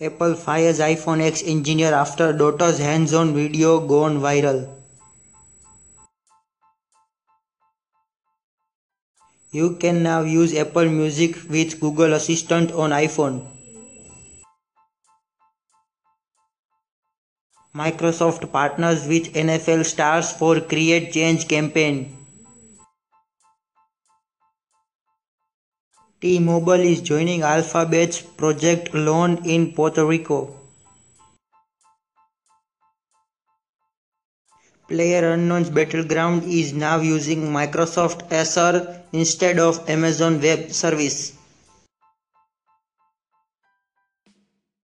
Apple fires iPhone X engineer after daughter's hands-on video gone viral. You can now use Apple Music with Google Assistant on iPhone. Microsoft partners with NFL stars for Create Change campaign. T-Mobile is joining Alphabet's Project Loon in Puerto Rico. PlayerUnknown's Battleground is now using Microsoft Azure instead of Amazon Web Service.